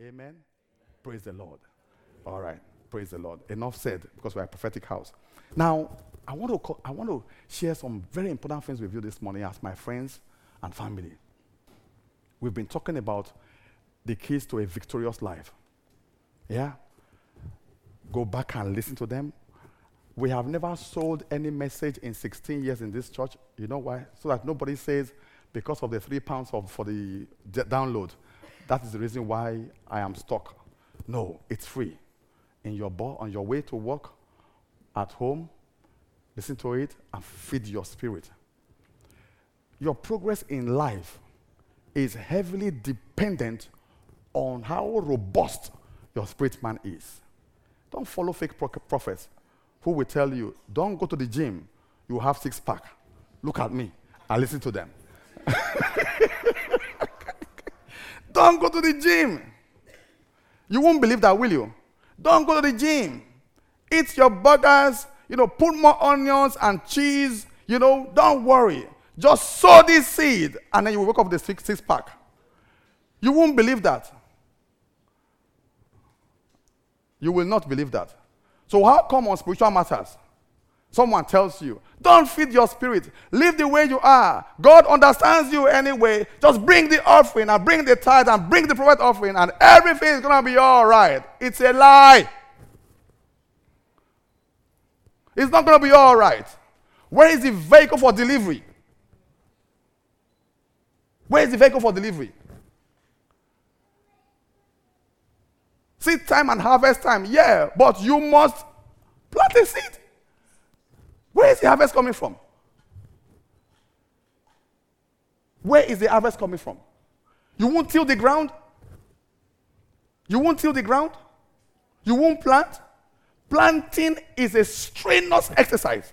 Amen. Praise the Lord. All right. Praise the Lord. Enough said because we're a prophetic house. Now, I want to I want to share some very important things with you this morning as my friends and family. We've been talking about the keys to a victorious life. Yeah? Go back and listen to them. We have never sold any message in 16 years in this church. You know why? So that nobody says, because of the three pounds of, for the d- download, that is the reason why I am stuck. No, it's free. In your bo- on your way to work, at home, listen to it and feed your spirit. Your progress in life is heavily dependent on how robust your spirit man is. Don't follow fake pro- prophets who will tell you, don't go to the gym, you have six pack. Look at me. I listen to them. don't go to the gym. You won't believe that, will you? Don't go to the gym. Eat your burgers, you know, put more onions and cheese, you know, don't worry. Just sow this seed and then you will wake up a six, six pack. You won't believe that. You will not believe that. So, how come on spiritual matters? Someone tells you, don't feed your spirit. Live the way you are. God understands you anyway. Just bring the offering and bring the tithe and bring the prophet offering, and everything is going to be all right. It's a lie. It's not going to be all right. Where is the vehicle for delivery? Where is the vehicle for delivery? Seed time and harvest time, yeah, but you must plant a seed. Where is the harvest coming from? Where is the harvest coming from? You won't till the ground? You won't till the ground? You won't plant? Planting is a strenuous exercise.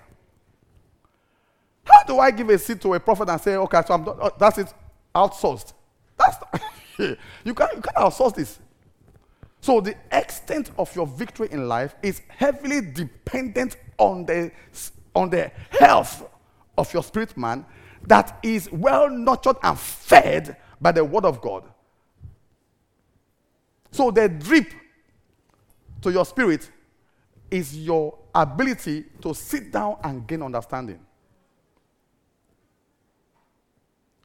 How do I give a seed to a prophet and say, okay, so I'm done, oh, that's it, outsourced? That's you can't you can't outsource this. So the extent of your victory in life is heavily dependent on the on the health of your spirit man that is well nurtured and fed by the word of God. So the drip to your spirit is your ability to sit down and gain understanding.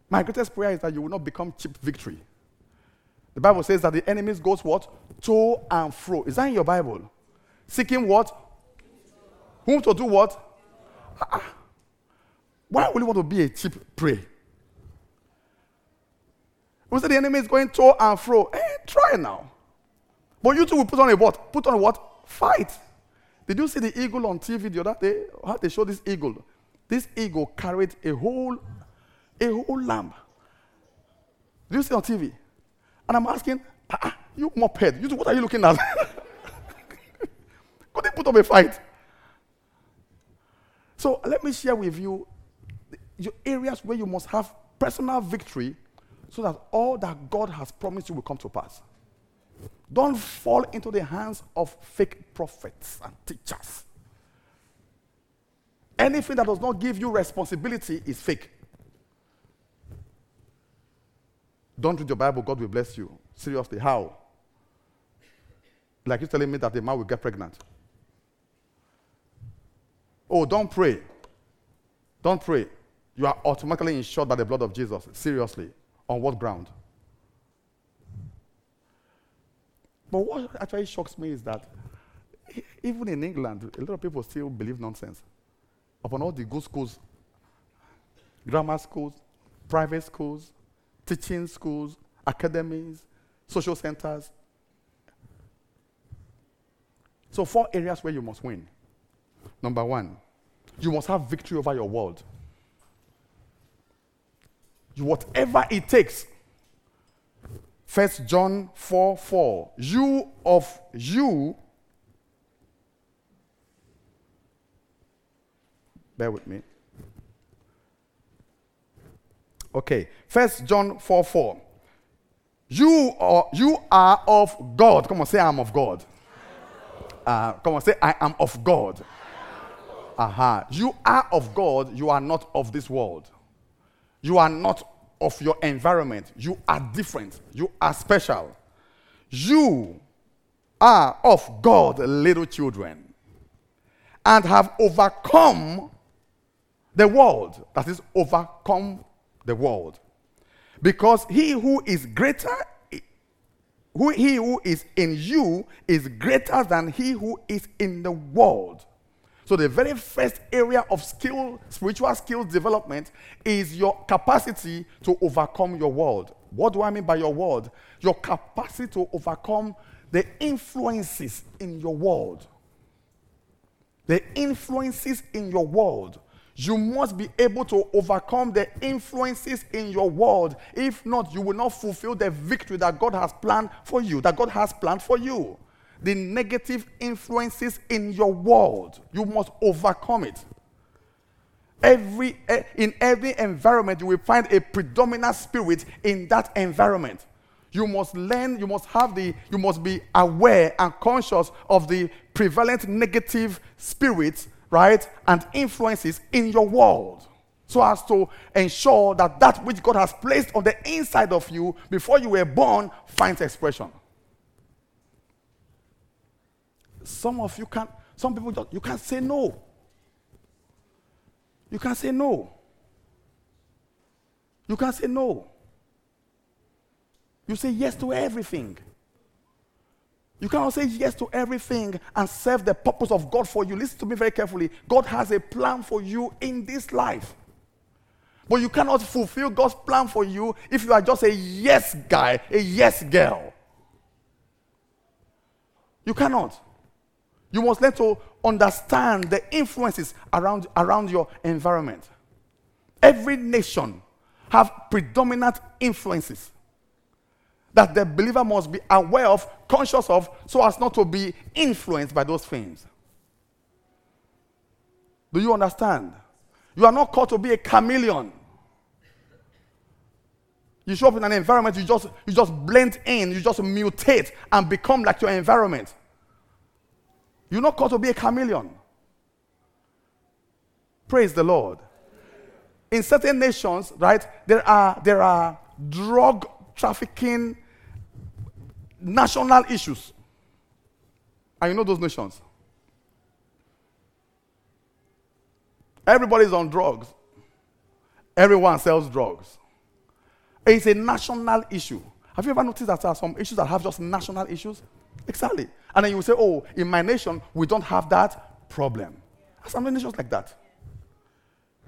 My greatest prayer is that you will not become cheap victory. The Bible says that the enemies goes what? To and fro. Is that in your Bible? Seeking what? Whom to do what? Why would you want to be a cheap prey? We say the enemy is going to and fro. Eh, try now. But you two will put on a what? Put on a what? Fight. Did you see the eagle on TV the other day? How they show this eagle? This eagle carried a whole, a whole lamb. Did you see on TV? And I'm asking, ah, ah, you moped, you two, what are you looking at? Could they put up a fight? So let me share with you your areas where you must have personal victory so that all that God has promised you will come to pass. Don't fall into the hands of fake prophets and teachers. Anything that does not give you responsibility is fake. Don't read your Bible, God will bless you. Seriously, how? Like you telling me that the man will get pregnant. Oh, don't pray. Don't pray. You are automatically insured by the blood of Jesus. Seriously. On what ground? But what actually shocks me is that even in England, a lot of people still believe nonsense. Upon all the good schools, grammar schools, private schools, teaching schools, academies, social centers. So, four areas where you must win. Number one, you must have victory over your world. You, whatever it takes. First John 4 4. You of you. Bear with me. Okay. First John 4 4. You are, you are of God. Come on, say, I'm of God. Uh, come on, say, I am of God. Aha. You are of God, you are not of this world. You are not of your environment. You are different. You are special. you are of God, little children, and have overcome the world. That is, overcome the world. Because he who is greater, who, he who is in you is greater than he who is in the world. So, the very first area of skill, spiritual skills development, is your capacity to overcome your world. What do I mean by your world? Your capacity to overcome the influences in your world. The influences in your world. You must be able to overcome the influences in your world. If not, you will not fulfill the victory that God has planned for you, that God has planned for you the negative influences in your world. You must overcome it. Every, eh, in every environment, you will find a predominant spirit in that environment. You must learn, you must have the, you must be aware and conscious of the prevalent negative spirits, right, and influences in your world. So as to ensure that that which God has placed on the inside of you before you were born finds expression. Some of you can't, some people just, you can't say no. You can't say no. You can't say no. You say yes to everything. You cannot say yes to everything and serve the purpose of God for you. Listen to me very carefully. God has a plan for you in this life. But you cannot fulfill God's plan for you if you are just a yes guy, a yes girl. You cannot. You must learn to understand the influences around, around your environment. Every nation have predominant influences that the believer must be aware of, conscious of, so as not to be influenced by those things. Do you understand? You are not called to be a chameleon. You show up in an environment, you just, you just blend in, you just mutate and become like your environment. You're not called to be a chameleon. Praise the Lord. In certain nations, right, there are, there are drug trafficking national issues. And you know those nations. Everybody's on drugs. Everyone sells drugs. It's a national issue. Have you ever noticed that there are some issues that have just national issues? Exactly. And then you say, oh, in my nation, we don't have that problem. Some nations like that.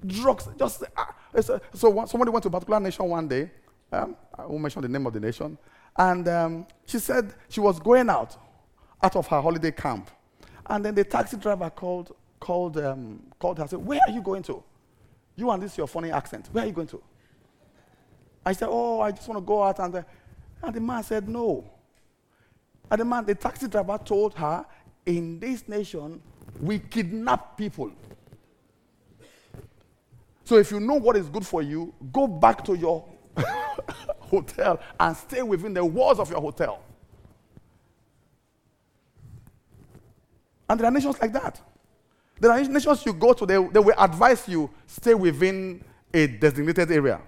Drugs, just, uh, so one, somebody went to a particular nation one day. Um, I won't mention the name of the nation. And um, she said she was going out, out of her holiday camp. And then the taxi driver called, called, um, called her said, Where are you going to? You and this your funny accent. Where are you going to? I said, Oh, I just want to go out. And the, and the man said, No. And the man, the taxi driver told her, in this nation, we kidnap people. So if you know what is good for you, go back to your hotel and stay within the walls of your hotel. And there are nations like that. There are nations you go to, they, they will advise you stay within a designated area.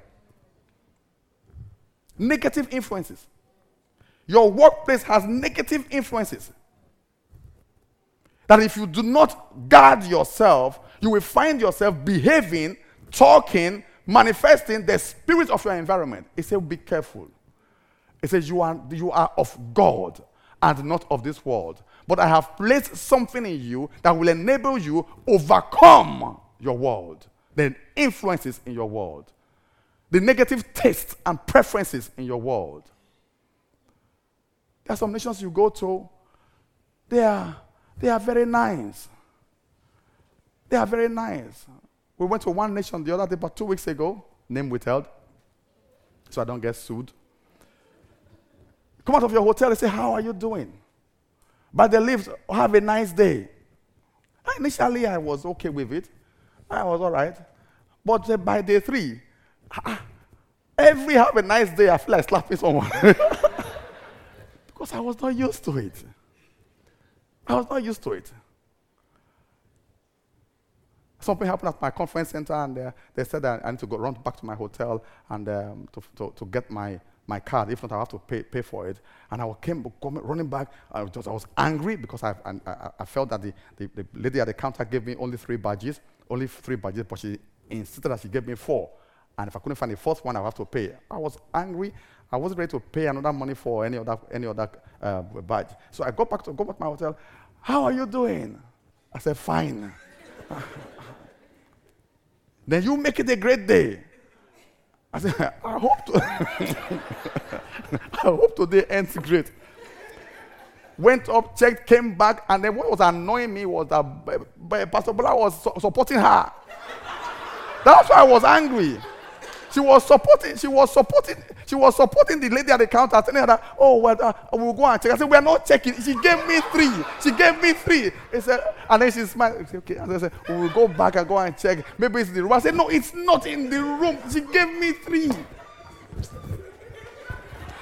Negative influences. Your workplace has negative influences. That if you do not guard yourself, you will find yourself behaving, talking, manifesting the spirit of your environment. It says, Be careful. It says, you are, you are of God and not of this world. But I have placed something in you that will enable you overcome your world, the influences in your world, the negative tastes and preferences in your world. There are some nations you go to, they are, they are very nice. They are very nice. We went to one nation the other day, about two weeks ago, name withheld, so I don't get sued. Come out of your hotel and say, How are you doing? But they leave, have a nice day. Initially, I was okay with it. I was all right. But by day three, every have a nice day, I feel like slapping someone. Because I was not used to it. I was not used to it. Something happened at my conference center, and uh, they said that I need to go run back to my hotel and um, to, to, to, get my, my card. If not, I have to pay, pay for it. And I came running back. I was, I was angry because I, I, I felt that the, the, the, lady at the counter gave me only three badges, only three badges, but she insisted that she gave me four. And if I couldn't find the fourth one, I would have to pay. I was angry. I wasn't ready to pay another money for any other, any other uh, badge. So I got back to go back to my hotel. How are you doing? I said, fine. then you make it a great day. I said, I hope to I hope today ends great. Went up, checked, came back, and then what was annoying me was that Pastor Bola was supporting her. That's why I was angry. She was supporting, she was supporting, she was supporting the lady at the counter, telling her that, oh, well, uh, we'll go and check. I said, we're not checking. She gave me three. She gave me three. Said, and then she smiled. Said, okay. And I said, we'll go back and go and check. Maybe it's the room. I said, no, it's not in the room. She gave me three.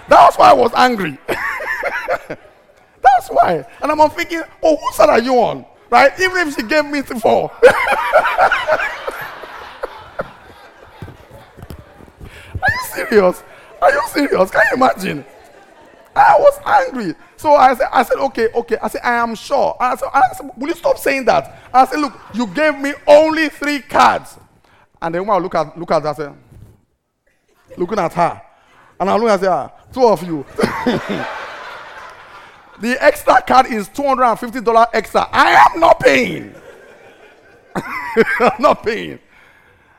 That's why I was angry. That's why. And I'm thinking, oh, whose side are you on? Right? Even if she gave me three four. serious? Are you serious? Can you imagine? I was angry. So I said, I said, okay, okay. I said, I am sure. I said, I said, will you stop saying that? I said, look, you gave me only three cards. And the woman look at look at that, said, looking at her. And I look at her, ah, two of you. the extra card is $250 extra. I am not paying. I'm not paying.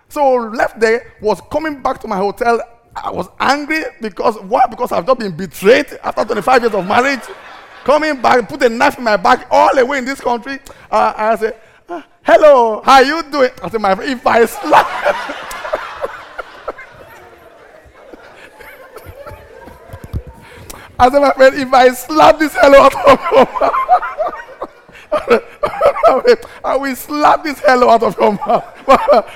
So left there, was coming back to my hotel I was angry because why? Because I've just been betrayed after 25 years of marriage. Coming back, put a knife in my back all the way in this country. Uh, I said, uh, "Hello, how are you doing?" I said, "My friend, if I slap." I said, "My friend, if I slap this hello out of your mouth." I will slap this hell out of your mouth.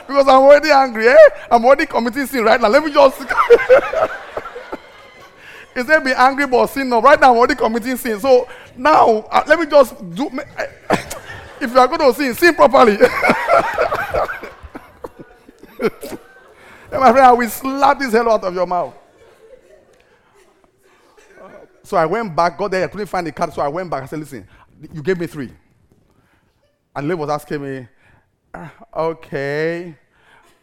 because I'm already angry, eh? I'm already committing sin right now. Let me just. He said, be angry but sin. No, right now I'm already committing sin. So now, uh, let me just do. if you are going to sin, sin properly. my friend, I will slap this hell out of your mouth. So I went back, got there, I couldn't find the card, so I went back. I said, listen, you gave me three. And Lee was asking me, ah, okay,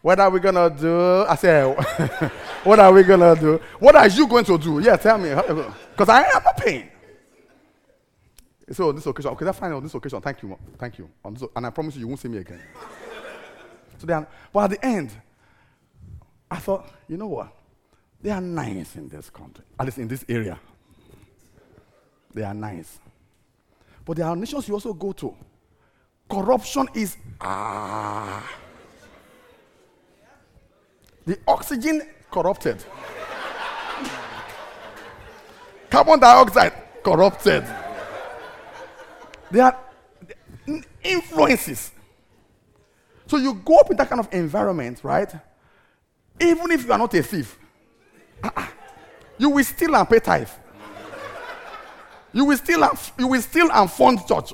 what are we going to do? I said, what are we going to do? What are you going to do? Yeah, tell me. Because I am a pain. So on this occasion, okay, that's fine on this occasion. Thank you. Thank you. And I promise you, you won't see me again. so then, but at the end, I thought, you know what? They are nice in this country, at least in this area. They are nice. But there are nations you also go to corruption is ah. The oxygen corrupted. Carbon dioxide corrupted. There are influences. So you go up in that kind of environment, right? Even if you are not a thief, you will steal and pay tithe. You will steal and, you will steal and fund church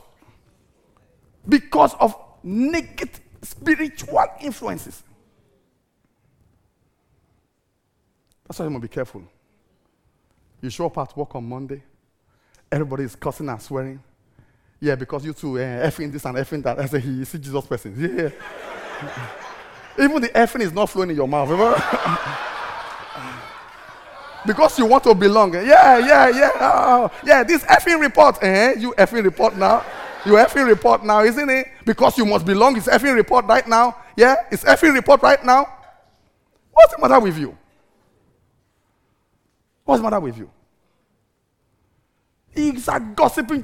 because of negative spiritual influences. That's why you must be careful. You show up at work on Monday, everybody is cussing and swearing. Yeah, because you two uh, effing this and effing that. I say, he see Jesus person. Yeah. Even the effing is not flowing in your mouth. because you want to belong. Yeah, yeah, yeah. Oh, yeah, this effing report. Eh, you effing report now. You effing report now, isn't it? Because you must belong. It's effing report right now. Yeah? It's effing report right now. What's the matter with you? What's the matter with you? He's a gossiping.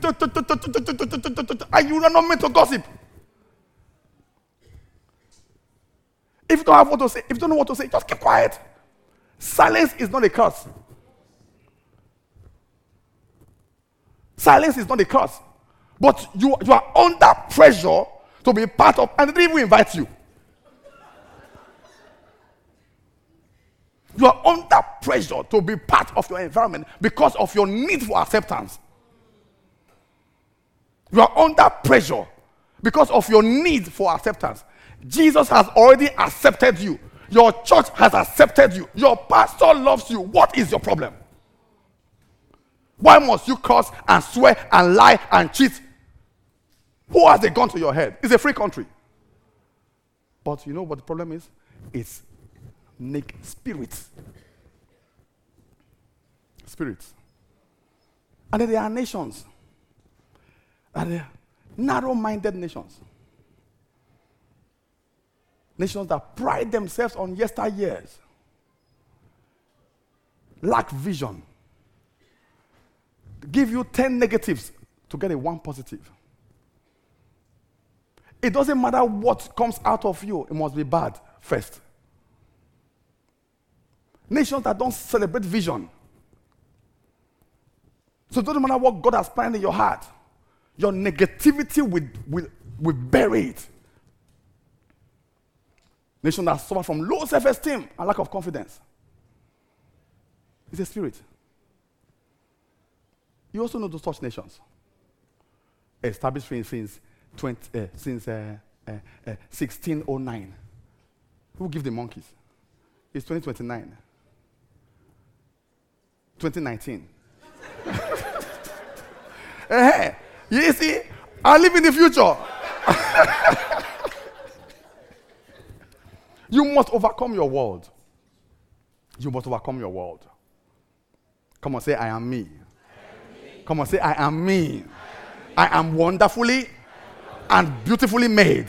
And you are not meant to gossip. If you don't have what to say, if you don't know what to say, just keep quiet. Silence is not a curse. Silence is not a curse. But you, you are under pressure to be part of, and they didn't even invite you. You are under pressure to be part of your environment because of your need for acceptance. You are under pressure because of your need for acceptance. Jesus has already accepted you. Your church has accepted you. Your pastor loves you. What is your problem? Why must you curse and swear and lie and cheat? Who has a gun to your head? It's a free country. But you know what the problem is? It's naked spirits. Spirits. And then there are nations. And they're narrow minded nations. Nations that pride themselves on yesteryears, lack vision, give you 10 negatives to get a one positive. It doesn't matter what comes out of you, it must be bad first. Nations that don't celebrate vision. So it doesn't matter what God has planned in your heart, your negativity will, will, will bury it. Nations that suffer from low self esteem and lack of confidence. It's a spirit. You also know those such nations established since 20, uh, since uh, uh, 1609. Who give the monkeys? It's 2029. 2019. hey, you see, I live in the future. you must overcome your world. You must overcome your world. Come on, say, I am me. I am me. Come on, say, I am me. I am, me. I am wonderfully and beautifully made.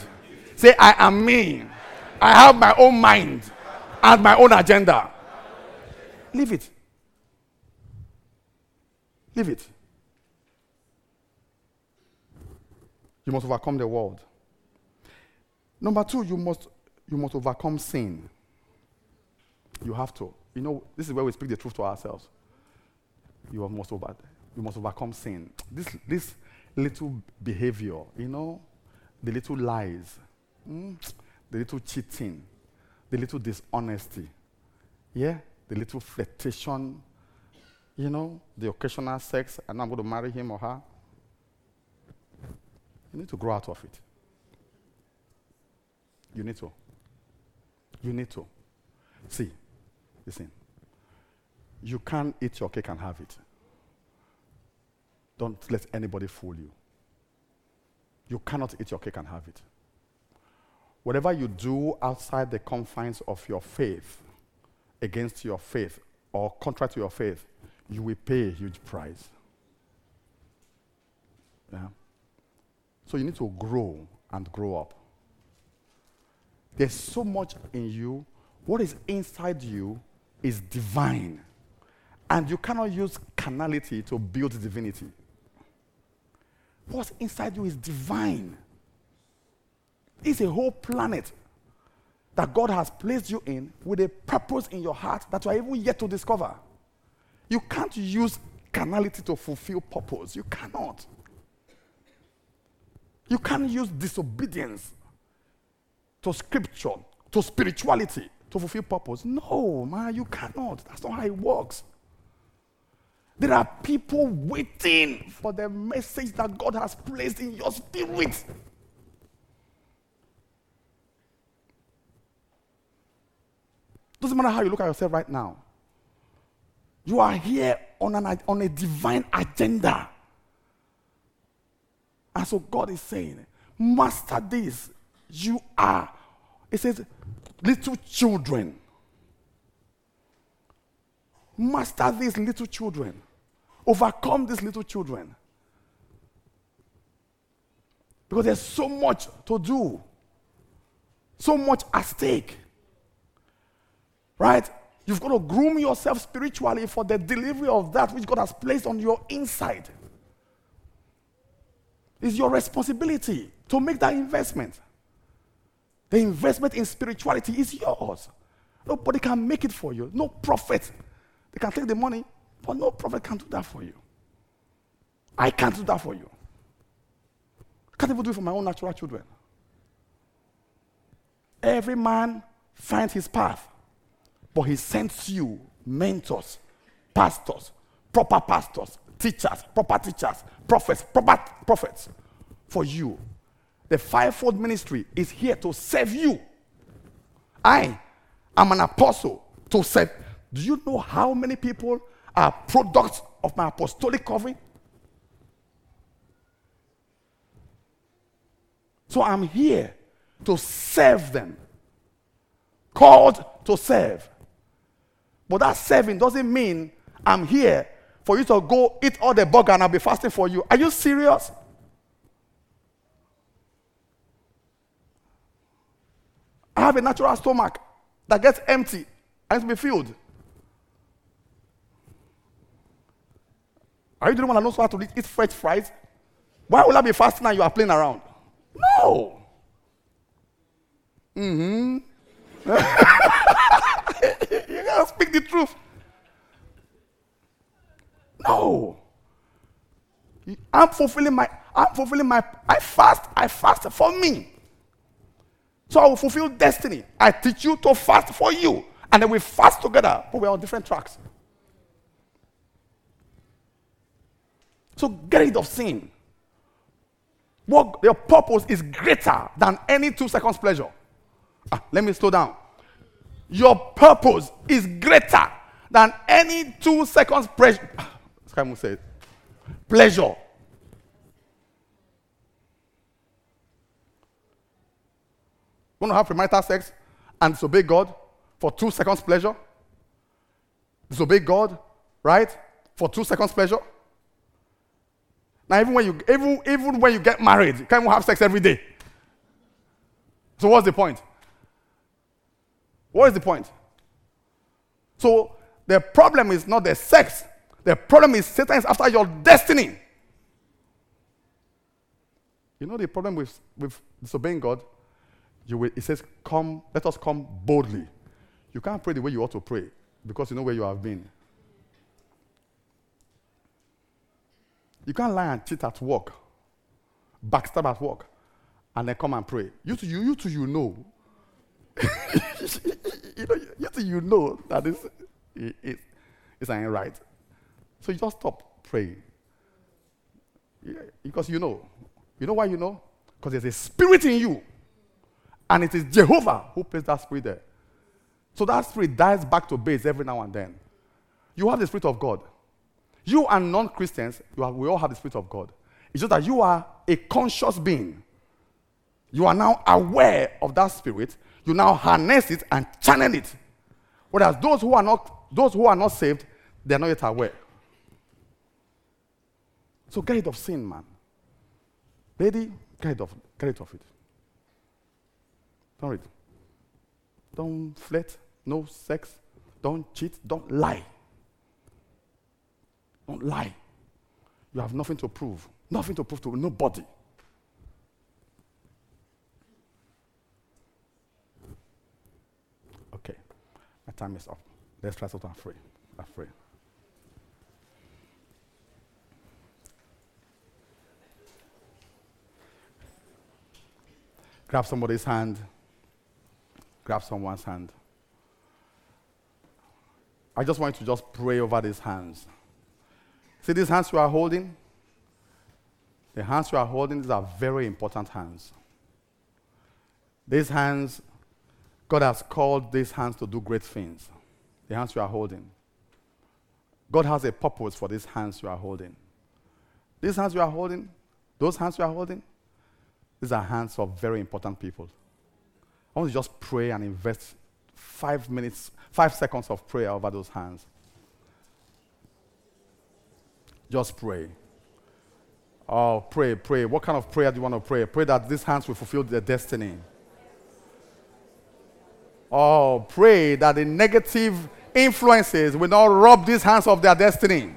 Say, I am me. I have my own mind and my own agenda. Leave it. Leave it. You must overcome the world. Number two, you must, you must overcome sin. You have to. You know, this is where we speak the truth to ourselves. You must, over, you must overcome sin. This, this little behavior, you know, the little lies, mm, the little cheating, the little dishonesty, yeah, the little flirtation, you know, the occasional sex, and I'm going to marry him or her. You need to grow out of it. You need to. You need to. See, listen. You can't eat your cake and have it. Don't let anybody fool you. You cannot eat your cake and have it. Whatever you do outside the confines of your faith, against your faith, or contrary to your faith, you will pay a huge price. Yeah? So you need to grow and grow up. There's so much in you. What is inside you is divine. And you cannot use carnality to build divinity. What's inside you is divine. It's a whole planet that God has placed you in with a purpose in your heart that you are even yet to discover. You can't use carnality to fulfill purpose. You cannot. You can't use disobedience to scripture, to spirituality to fulfill purpose. No, man, you cannot. That's not how it works. There are people waiting for the message that God has placed in your spirit. Doesn't matter how you look at yourself right now. You are here on, an, on a divine agenda. And so God is saying, Master this. You are, it says, little children. Master these little children. Overcome these little children. Because there's so much to do, so much at stake. Right? You've got to groom yourself spiritually for the delivery of that which God has placed on your inside. It's your responsibility to make that investment. The investment in spirituality is yours. Nobody can make it for you. No prophet. They can take the money, but no prophet can do that for you. I can't do that for you. I can't even do it for my own natural children. Every man finds his path, but he sends you mentors, pastors, proper pastors, teachers, proper teachers, prophets, proper prophets for you. The fivefold ministry is here to serve you. I am an apostle to serve. Do you know how many people are products of my apostolic covering. So I'm here to serve them. Called to serve. But that serving doesn't mean I'm here for you to go eat all the burger and I'll be fasting for you. Are you serious? I have a natural stomach that gets empty and to be filled. Are you the one that knows how to eat French fries? Why will I be fasting and you are playing around? No. Mm-hmm. you gotta speak the truth. No. I'm fulfilling my, I'm fulfilling my, I fast, I fast for me. So I will fulfill destiny. I teach you to fast for you. And then we fast together, but we're on different tracks. So get rid of sin. What your purpose is greater than any two seconds pleasure. Ah, let me slow down. Your purpose is greater than any two seconds pleasure. Simon said, pleasure. Want to have premarital sex and disobey God for two seconds pleasure? Disobey God, right? For two seconds pleasure? Now, even when you even, even when you get married, you can't even have sex every day. So what's the point? What is the point? So the problem is not the sex. The problem is Satan is after your destiny. You know the problem with, with disobeying God? You will, it says, Come, let us come boldly. You can't pray the way you ought to pray because you know where you have been. You can't lie and cheat at work, backstab at work, and then come and pray. You too, you, you you know. you know, you you know that this it, it, it's right. So you just stop praying. Yeah, because you know. You know why you know? Because there's a spirit in you. And it is Jehovah who placed that spirit there. So that spirit dies back to base every now and then. You have the spirit of God. You and non Christians, we all have the Spirit of God. It's just that you are a conscious being. You are now aware of that Spirit. You now harness it and channel it. Whereas those who are not, those who are not saved, they are not yet aware. So get rid of sin, man. Lady, get rid of, get rid of it. Don't read. Don't flirt. No sex. Don't cheat. Don't lie. Don't lie. You have nothing to prove. Nothing to prove to nobody. Okay. My time is up. Let's try something free. I'm free. Grab somebody's hand. Grab someone's hand. I just want you to just pray over these hands. See these hands you are holding? The hands you are holding, these are very important hands. These hands, God has called these hands to do great things. The hands you are holding. God has a purpose for these hands you are holding. These hands you are holding, those hands you are holding, these are hands of very important people. I want to just pray and invest five minutes, five seconds of prayer over those hands. Just pray. Oh, pray, pray. What kind of prayer do you want to pray? Pray that these hands will fulfill their destiny. Oh, pray that the negative influences will not rob these hands of their destiny.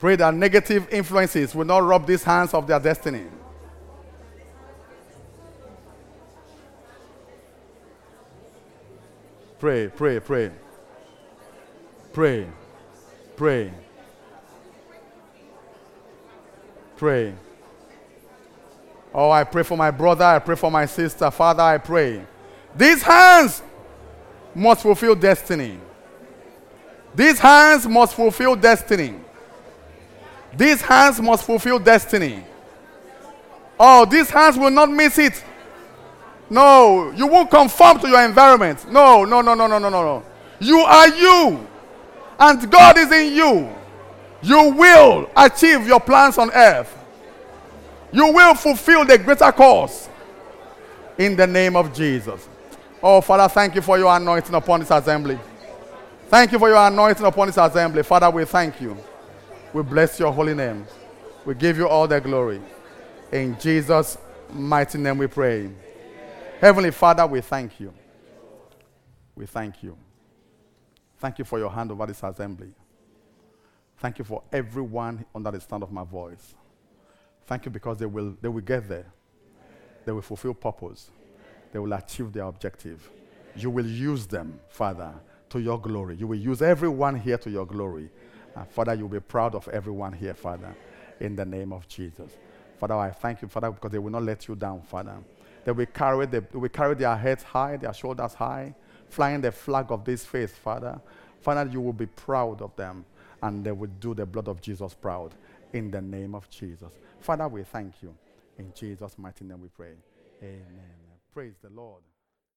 Pray that negative influences will not rob these hands of their destiny. Pray, pray, pray. Pray. Pray. Pray. Oh, I pray for my brother. I pray for my sister. Father, I pray. These hands must fulfill destiny. These hands must fulfill destiny. These hands must fulfill destiny. Oh, these hands will not miss it. No, you won't conform to your environment. No, no, no, no, no, no, no, no. You are you. And God is in you. You will achieve your plans on earth. You will fulfill the greater cause in the name of Jesus. Oh, Father, thank you for your anointing upon this assembly. Thank you for your anointing upon this assembly. Father, we thank you. We bless your holy name. We give you all the glory. In Jesus' mighty name we pray. Heavenly Father, we thank you. We thank you. Thank you for your hand over this assembly. Thank you for everyone under the sound of my voice. Thank you because they will, they will get there. They will fulfill purpose. They will achieve their objective. You will use them, Father, to your glory. You will use everyone here to your glory. And Father, you'll be proud of everyone here, Father, in the name of Jesus. Father, I thank you, Father, because they will not let you down, Father. They will carry, the, carry their heads high, their shoulders high, flying the flag of this faith, Father. Father, you will be proud of them, and they will do the blood of Jesus proud in the name of Jesus. Father, we thank you. In Jesus' mighty name we pray. Amen. Praise the Lord.